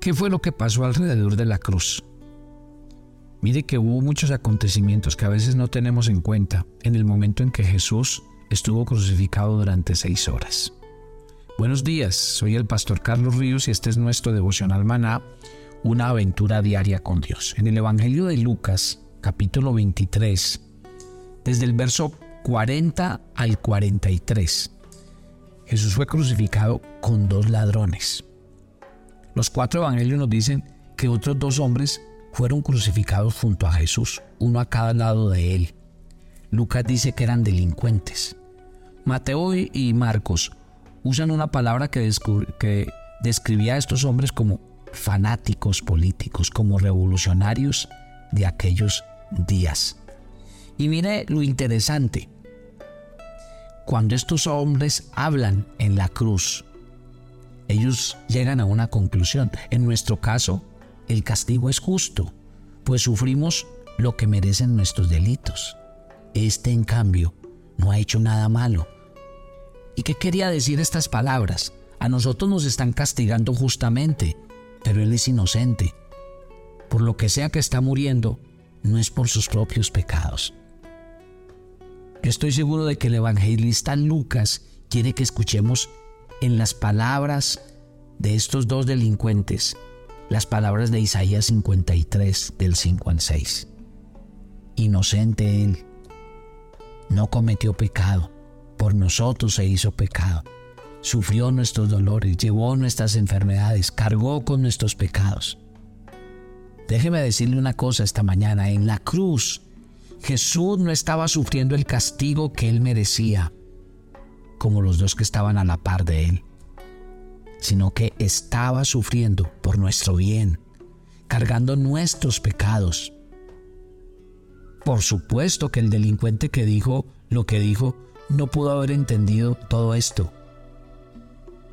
¿Qué fue lo que pasó alrededor de la cruz? Mire que hubo muchos acontecimientos que a veces no tenemos en cuenta en el momento en que Jesús estuvo crucificado durante seis horas. Buenos días, soy el pastor Carlos Ríos y este es nuestro devocional maná, una aventura diaria con Dios. En el Evangelio de Lucas, capítulo 23, desde el verso 40 al 43, Jesús fue crucificado con dos ladrones. Los cuatro evangelios nos dicen que otros dos hombres fueron crucificados junto a Jesús, uno a cada lado de él. Lucas dice que eran delincuentes. Mateo y Marcos usan una palabra que, que describía a estos hombres como fanáticos políticos, como revolucionarios de aquellos días. Y mire lo interesante. Cuando estos hombres hablan en la cruz, ellos llegan a una conclusión. En nuestro caso, el castigo es justo, pues sufrimos lo que merecen nuestros delitos. Este, en cambio, no ha hecho nada malo ¿Y qué quería decir estas palabras? A nosotros nos están castigando justamente, pero Él es inocente. Por lo que sea que está muriendo, no es por sus propios pecados. estoy seguro de que el evangelista Lucas quiere que escuchemos en las palabras de estos dos delincuentes las palabras de Isaías 53 del 5 al 6. Inocente Él, no cometió pecado por nosotros se hizo pecado. Sufrió nuestros dolores, llevó nuestras enfermedades, cargó con nuestros pecados. Déjeme decirle una cosa esta mañana. En la cruz, Jesús no estaba sufriendo el castigo que él merecía, como los dos que estaban a la par de él, sino que estaba sufriendo por nuestro bien, cargando nuestros pecados. Por supuesto que el delincuente que dijo lo que dijo no pudo haber entendido todo esto.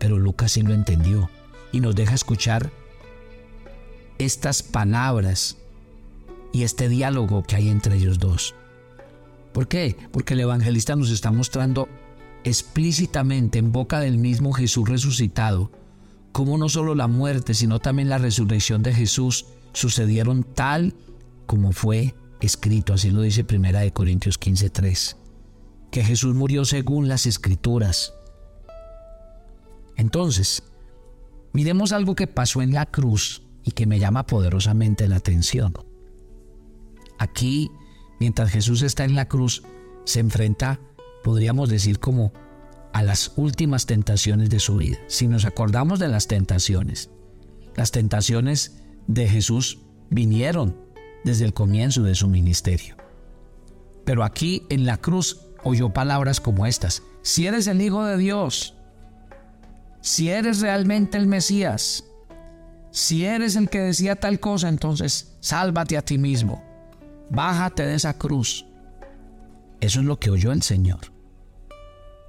Pero Lucas sí lo entendió y nos deja escuchar estas palabras y este diálogo que hay entre ellos dos. ¿Por qué? Porque el evangelista nos está mostrando explícitamente en boca del mismo Jesús resucitado cómo no solo la muerte, sino también la resurrección de Jesús sucedieron tal como fue escrito, así lo dice Primera de Corintios 15:3 que Jesús murió según las escrituras. Entonces, miremos algo que pasó en la cruz y que me llama poderosamente la atención. Aquí, mientras Jesús está en la cruz, se enfrenta, podríamos decir, como a las últimas tentaciones de su vida. Si nos acordamos de las tentaciones, las tentaciones de Jesús vinieron desde el comienzo de su ministerio. Pero aquí en la cruz oyó palabras como estas. Si eres el Hijo de Dios, si eres realmente el Mesías, si eres el que decía tal cosa, entonces sálvate a ti mismo. Bájate de esa cruz. Eso es lo que oyó el Señor.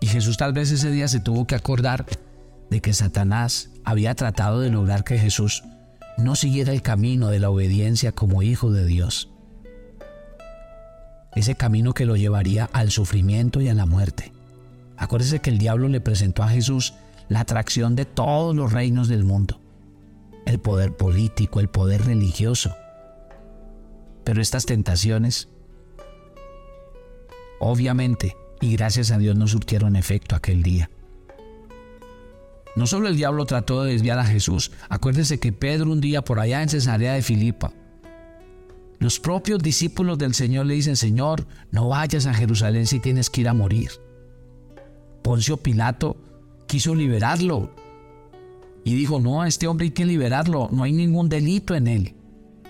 Y Jesús tal vez ese día se tuvo que acordar de que Satanás había tratado de lograr que Jesús no siguiera el camino de la obediencia como hijo de Dios ese camino que lo llevaría al sufrimiento y a la muerte. Acuérdese que el diablo le presentó a Jesús la atracción de todos los reinos del mundo, el poder político, el poder religioso. Pero estas tentaciones, obviamente, y gracias a Dios no surtieron efecto aquel día. No solo el diablo trató de desviar a Jesús, acuérdese que Pedro un día por allá en Cesarea de Filipa los propios discípulos del Señor le dicen, Señor, no vayas a Jerusalén si tienes que ir a morir. Poncio Pilato quiso liberarlo y dijo, no, a este hombre hay que liberarlo, no hay ningún delito en él.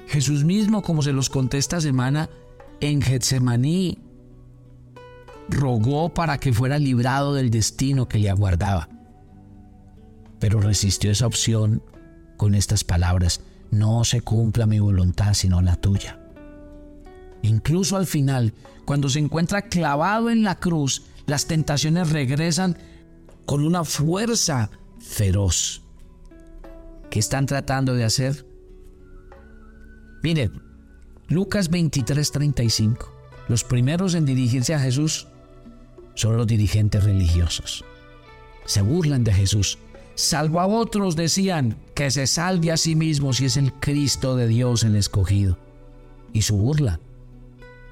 Jesús mismo, como se los conté esta semana, en Getsemaní, rogó para que fuera librado del destino que le aguardaba. Pero resistió esa opción con estas palabras, no se cumpla mi voluntad sino la tuya. Incluso al final, cuando se encuentra clavado en la cruz, las tentaciones regresan con una fuerza feroz. ¿Qué están tratando de hacer? Miren, Lucas 23:35. Los primeros en dirigirse a Jesús son los dirigentes religiosos. Se burlan de Jesús, salvo a otros, decían, que se salve a sí mismo si es el Cristo de Dios el escogido. Y su burla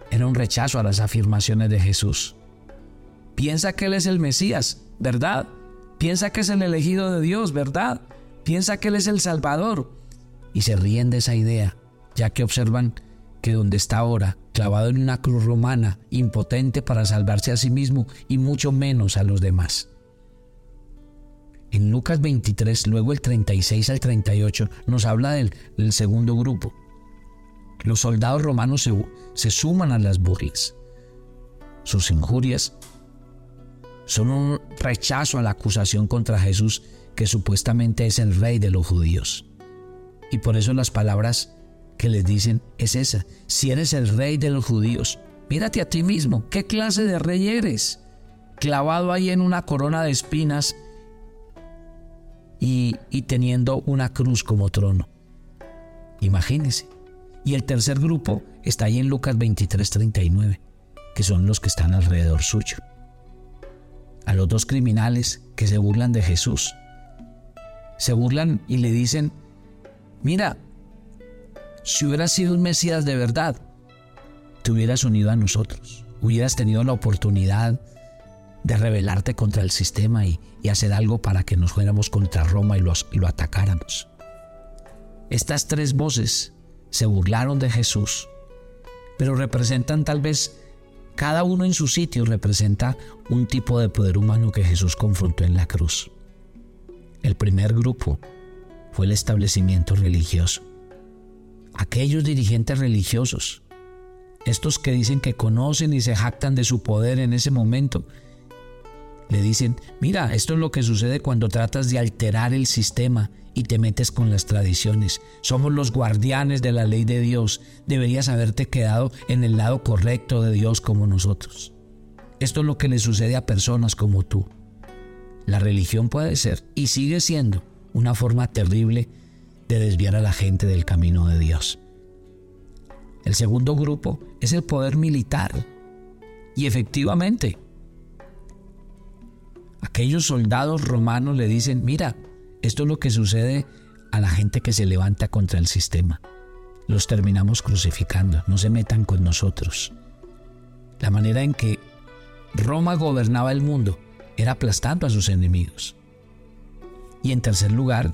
era un rechazo a las afirmaciones de Jesús. Piensa que Él es el Mesías, ¿verdad? Piensa que es el elegido de Dios, ¿verdad? Piensa que Él es el Salvador. Y se ríen de esa idea, ya que observan que donde está ahora, clavado en una cruz romana, impotente para salvarse a sí mismo y mucho menos a los demás. En Lucas 23, luego el 36 al 38, nos habla del, segundo grupo. Los soldados romanos se, se suman a las burlas. Sus injurias son un rechazo a la acusación contra Jesús que supuestamente es el rey de los judíos. Y por eso las palabras que les dicen es esa. Si eres el rey de los judíos, mírate a ti mismo. ¿Qué clase de rey eres? Clavado ahí en una corona de espinas y, y teniendo una cruz como trono. Imagínense. Y el tercer grupo está ahí en Lucas 23, 39, que son los que están alrededor suyo a los dos criminales que se burlan de Jesús. Se burlan y le dicen, mira, si hubieras sido un Mesías de verdad, te hubieras unido a nosotros, hubieras tenido la oportunidad de rebelarte contra el sistema y, hacer algo para que nos fuéramos contra Roma y, y lo atacáramos. Estas tres voces se burlaron de Jesús, pero representan tal vez cada uno en su sitio representa un tipo de poder humano que Jesús confrontó en la cruz. El primer grupo fue el establecimiento religioso. Aquellos dirigentes religiosos, estos que dicen que conocen y se jactan de su poder en ese momento, le dicen, mira, esto es lo que sucede cuando tratas de alterar el sistema y te metes con las tradiciones. Somos los guardianes de la ley de Dios. Deberías haberte quedado en el lado correcto de Dios como nosotros. Esto es lo que le sucede a personas como tú. La religión puede ser y sigue siendo una forma terrible de desviar a la gente del camino de Dios. El segundo grupo es el poder militar. Y efectivamente, aquellos soldados romanos le dicen, mira, esto es lo que sucede a la gente que se levanta contra el sistema. Los terminamos crucificando, no se metan con nosotros. La manera en que Roma gobernaba el mundo era aplastando a sus enemigos. Y en tercer lugar,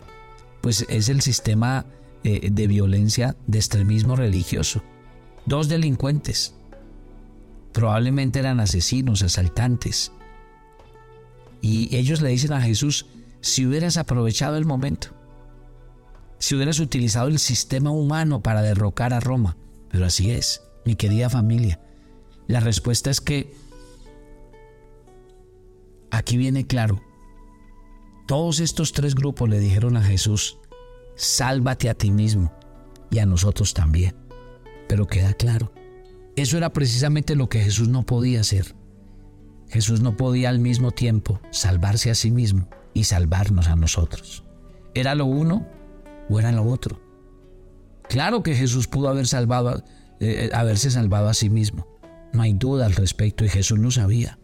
pues es el sistema eh, de violencia de extremismo religioso. Dos delincuentes, probablemente eran asesinos, asaltantes. Y ellos le dicen a Jesús, si hubieras aprovechado el momento, si hubieras utilizado el sistema humano para derrocar a Roma. Pero así es, mi querida familia. La respuesta es que aquí viene claro. Todos estos tres grupos le dijeron a Jesús, sálvate a ti mismo y a nosotros también. Pero queda claro, eso era precisamente lo que Jesús no podía hacer. Jesús no podía al mismo tiempo salvarse a sí mismo y salvarnos a nosotros. ¿Era lo uno o era lo otro? Claro que Jesús pudo haber salvado, eh, haberse salvado a sí mismo. No hay duda al respecto y Jesús lo sabía.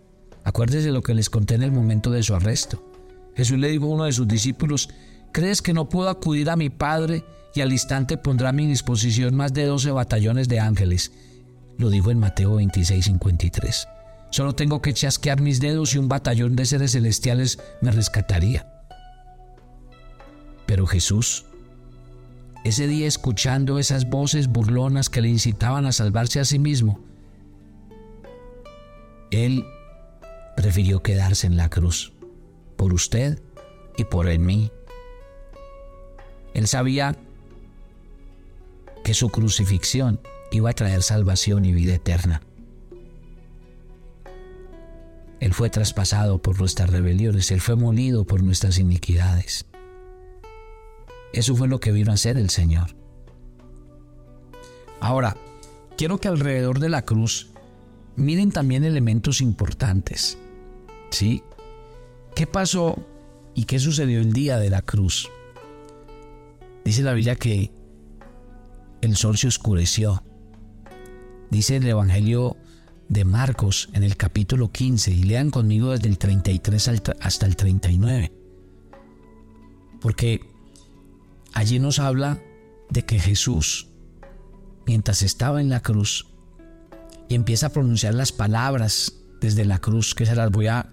Acuérdese lo que les conté en el momento de su arresto. Jesús le dijo a uno de sus discípulos, ¿crees que no puedo acudir a mi Padre y al instante pondrá a mi disposición más de 12 batallones de ángeles? Lo dijo en Mateo 26, 53. Solo tengo que chasquear mis dedos y un batallón de seres celestiales me rescataría. Pero Jesús, ese día escuchando esas voces burlonas que le incitaban a salvarse a sí mismo, Él prefirió quedarse en la cruz, por usted y por en mí. Él sabía que su crucifixión iba a traer salvación y vida eterna. Él fue traspasado por nuestras rebeliones, Él fue molido por nuestras iniquidades. Eso fue lo que vino a hacer el Señor. Ahora, quiero que alrededor de la cruz miren también elementos importantes. ¿Sí? ¿Qué pasó y qué sucedió el día de la cruz? Dice la Biblia que el sol se oscureció. Dice el Evangelio de Marcos en el capítulo 15 y lean conmigo desde el 33 hasta el 39. Porque allí nos habla de que Jesús, mientras estaba en la cruz, y empieza a pronunciar las palabras desde la cruz, que se las voy a,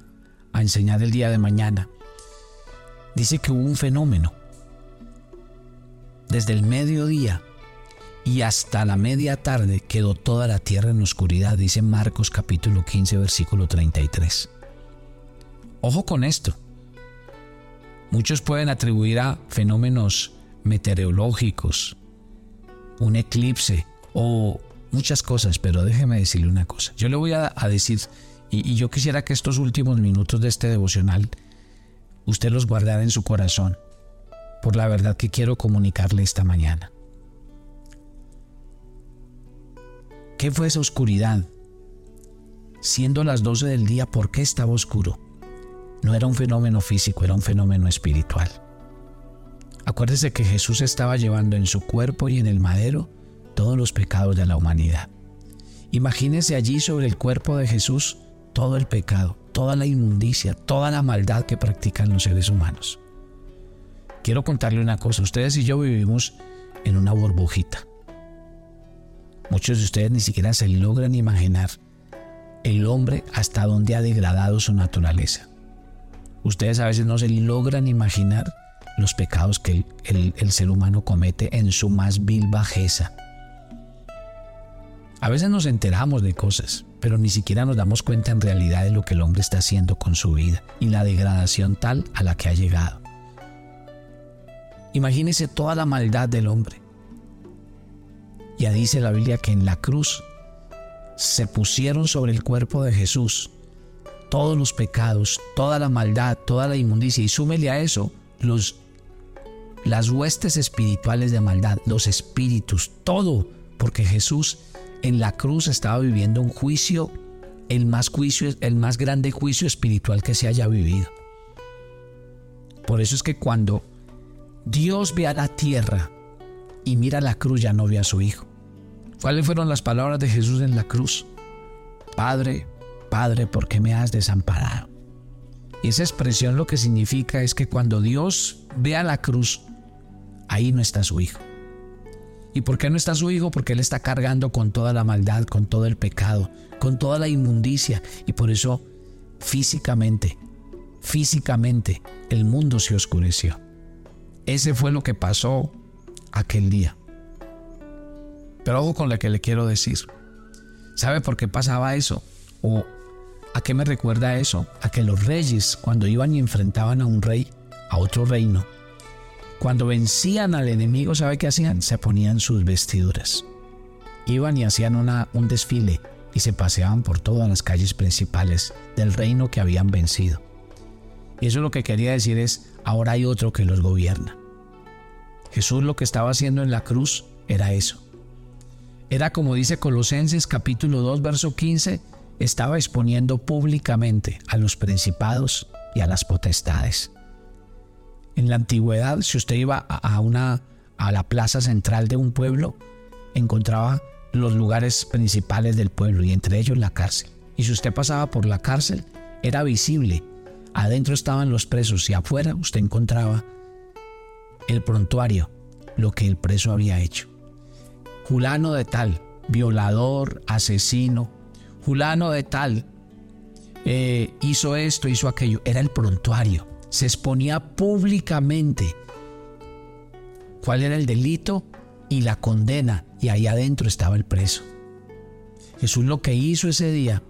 a enseñar el día de mañana, dice que hubo un fenómeno. Desde el mediodía y hasta la media tarde quedó toda la tierra en oscuridad, dice Marcos capítulo 15, versículo 33. Ojo con esto. Muchos pueden atribuir a fenómenos meteorológicos, un eclipse o muchas cosas, pero déjeme decirle una cosa. Yo le voy a, decir, y, yo quisiera que estos últimos minutos de este devocional usted los guardara en su corazón, por la verdad que quiero comunicarle esta mañana. ¿Qué fue esa oscuridad? Siendo las 12 del día, ¿por qué estaba oscuro? No era un fenómeno físico, era un fenómeno espiritual. Acuérdese que Jesús estaba llevando en su cuerpo y en el madero todos los pecados de la humanidad. Imagínese allí sobre el cuerpo de Jesús todo el pecado, toda la inmundicia, toda la maldad que practican los seres humanos. Quiero contarle una cosa, ustedes y yo vivimos en una burbujita. Muchos de ustedes ni siquiera se logran imaginar el hombre hasta dónde ha degradado su naturaleza. Ustedes a veces no se logran imaginar los pecados que el, el ser humano comete en su más vil bajeza. A veces nos enteramos de cosas, pero ni siquiera nos damos cuenta en realidad de lo que el hombre está haciendo con su vida y la degradación tal a la que ha llegado. Imagínese toda la maldad del hombre. Ya dice la Biblia que en la cruz se pusieron sobre el cuerpo de Jesús todos los pecados, toda la maldad, toda la inmundicia y súmele a eso los las huestes espirituales de maldad, los espíritus, todo, porque Jesús en la cruz estaba viviendo un juicio, el más juicio, el más grande juicio espiritual que se haya vivido. Por eso es que cuando Dios ve a la tierra y mira la cruz ya no ve a su hijo. ¿Cuáles fueron las palabras de Jesús en la cruz? Padre, Padre, ¿por qué me has desamparado? Y esa expresión lo que significa es que cuando Dios ve a la cruz, ahí no está su hijo. ¿Y por qué no está su hijo? Porque él está cargando con toda la maldad, con todo el pecado, con toda la inmundicia. Y por eso físicamente, físicamente, el mundo se oscureció. Ese fue lo que pasó aquel día. Pero ojo con lo que le quiero decir. ¿Sabe por qué pasaba eso? ¿O a qué me recuerda eso? A que los reyes, cuando iban y enfrentaban a un rey, a otro reino, cuando vencían al enemigo, ¿sabe qué hacían? Se ponían sus vestiduras. Iban y hacían una, un desfile y se paseaban por todas las calles principales del reino que habían vencido. Y eso lo que quería decir es, ahora hay otro que los gobierna. Jesús lo que estaba haciendo en la cruz era eso. Era como dice Colosenses capítulo 2, verso 15, estaba exponiendo públicamente a los principados y a las potestades. En la antigüedad, si usted iba a una a la plaza central de un pueblo, encontraba los lugares principales del pueblo y entre ellos la cárcel. Y si usted pasaba por la cárcel, era visible. Adentro estaban los presos y afuera usted encontraba el prontuario, lo que el preso había hecho. Julano de tal, violador, asesino, Julano de tal, eh, hizo esto, hizo aquello, era el prontuario, se exponía públicamente cuál era el delito y la condena, y ahí adentro estaba el preso. Jesús lo que hizo ese día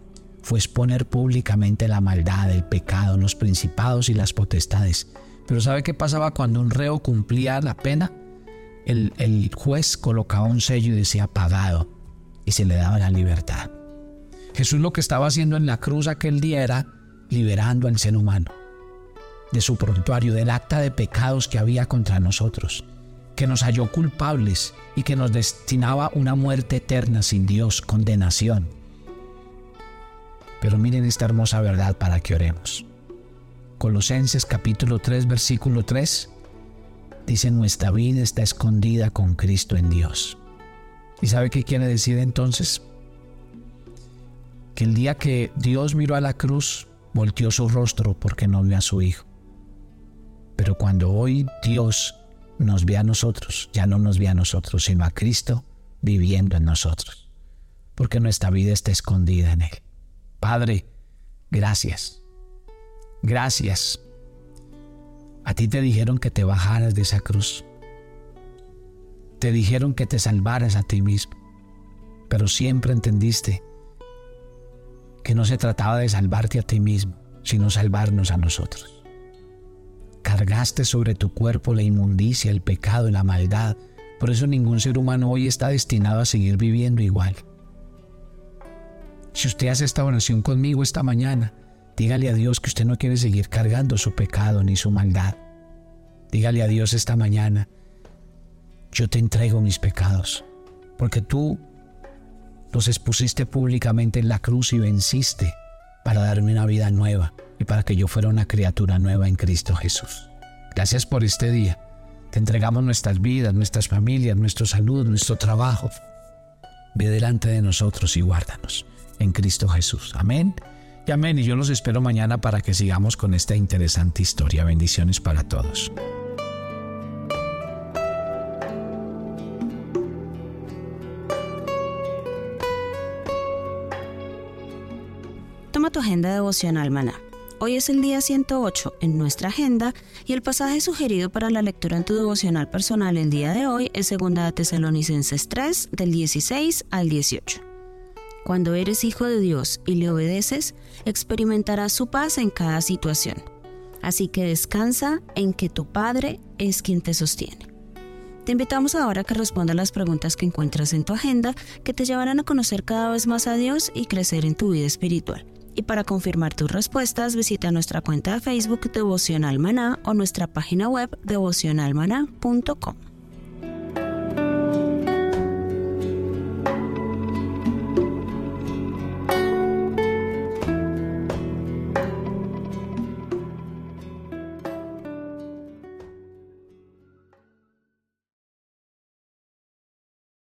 fue exponer públicamente la maldad, el pecado, los principados y las potestades pero ¿sabe qué pasaba cuando un reo cumplía la pena? El, el juez colocaba un sello y decía pagado y se le daba la libertad. Jesús lo que estaba haciendo en la cruz aquel día era liberando al ser humano de su prontuario, del acta de pecados que había contra nosotros, que nos halló culpables y que nos destinaba una muerte eterna sin Dios, condenación. Pero miren esta hermosa verdad para que oremos. Colosenses capítulo 3 versículo 3 dice nuestra vida está escondida con Cristo en Dios. ¿Y sabe qué quiere decir entonces? Que el día que Dios miró a la cruz, volteó su rostro porque no vio a su hijo. Pero cuando hoy Dios nos ve a nosotros, ya no nos ve a nosotros, sino a Cristo viviendo en nosotros. Porque nuestra vida está escondida en Él. Padre, gracias. Gracias. A ti te dijeron que te bajaras de esa cruz. Te dijeron que te salvaras a ti mismo. Pero siempre entendiste que no se trataba de salvarte a ti mismo, sino salvarnos a nosotros. Cargaste sobre tu cuerpo la inmundicia, el pecado y la maldad. Por eso ningún ser humano hoy está destinado a seguir viviendo igual. Si usted hace esta oración conmigo esta mañana, dígale a Dios que usted no quiere seguir cargando su pecado ni su maldad. Dígale a Dios esta mañana, yo te entrego mis pecados, porque tú los expusiste públicamente en la cruz y venciste para darme una vida nueva y para que yo fuera una criatura nueva en Cristo Jesús. Gracias por este día. Te entregamos nuestras vidas, nuestras familias, nuestro salud, nuestro trabajo. Ve delante de nosotros y guárdanos en Cristo Jesús. Amén. Y amén. Y yo los espero mañana para que sigamos con esta interesante historia. Bendiciones para todos. Toma tu agenda devocional, maná. Hoy es el día 108 en nuestra agenda y el pasaje sugerido para la lectura en tu devocional personal el día de hoy es 2 de Tesalonicenses 3 del 16 al 18. Cuando eres hijo de Dios y le obedeces, experimentarás su paz en cada situación. Así que descansa en que tu Padre es quien te sostiene. Te invitamos ahora a que respondas las preguntas que encuentras en tu agenda que te llevarán a conocer cada vez más a Dios y crecer en tu vida espiritual. Y para confirmar tus respuestas, visita nuestra cuenta de Facebook Devocional o nuestra página web devocionalmaná.com.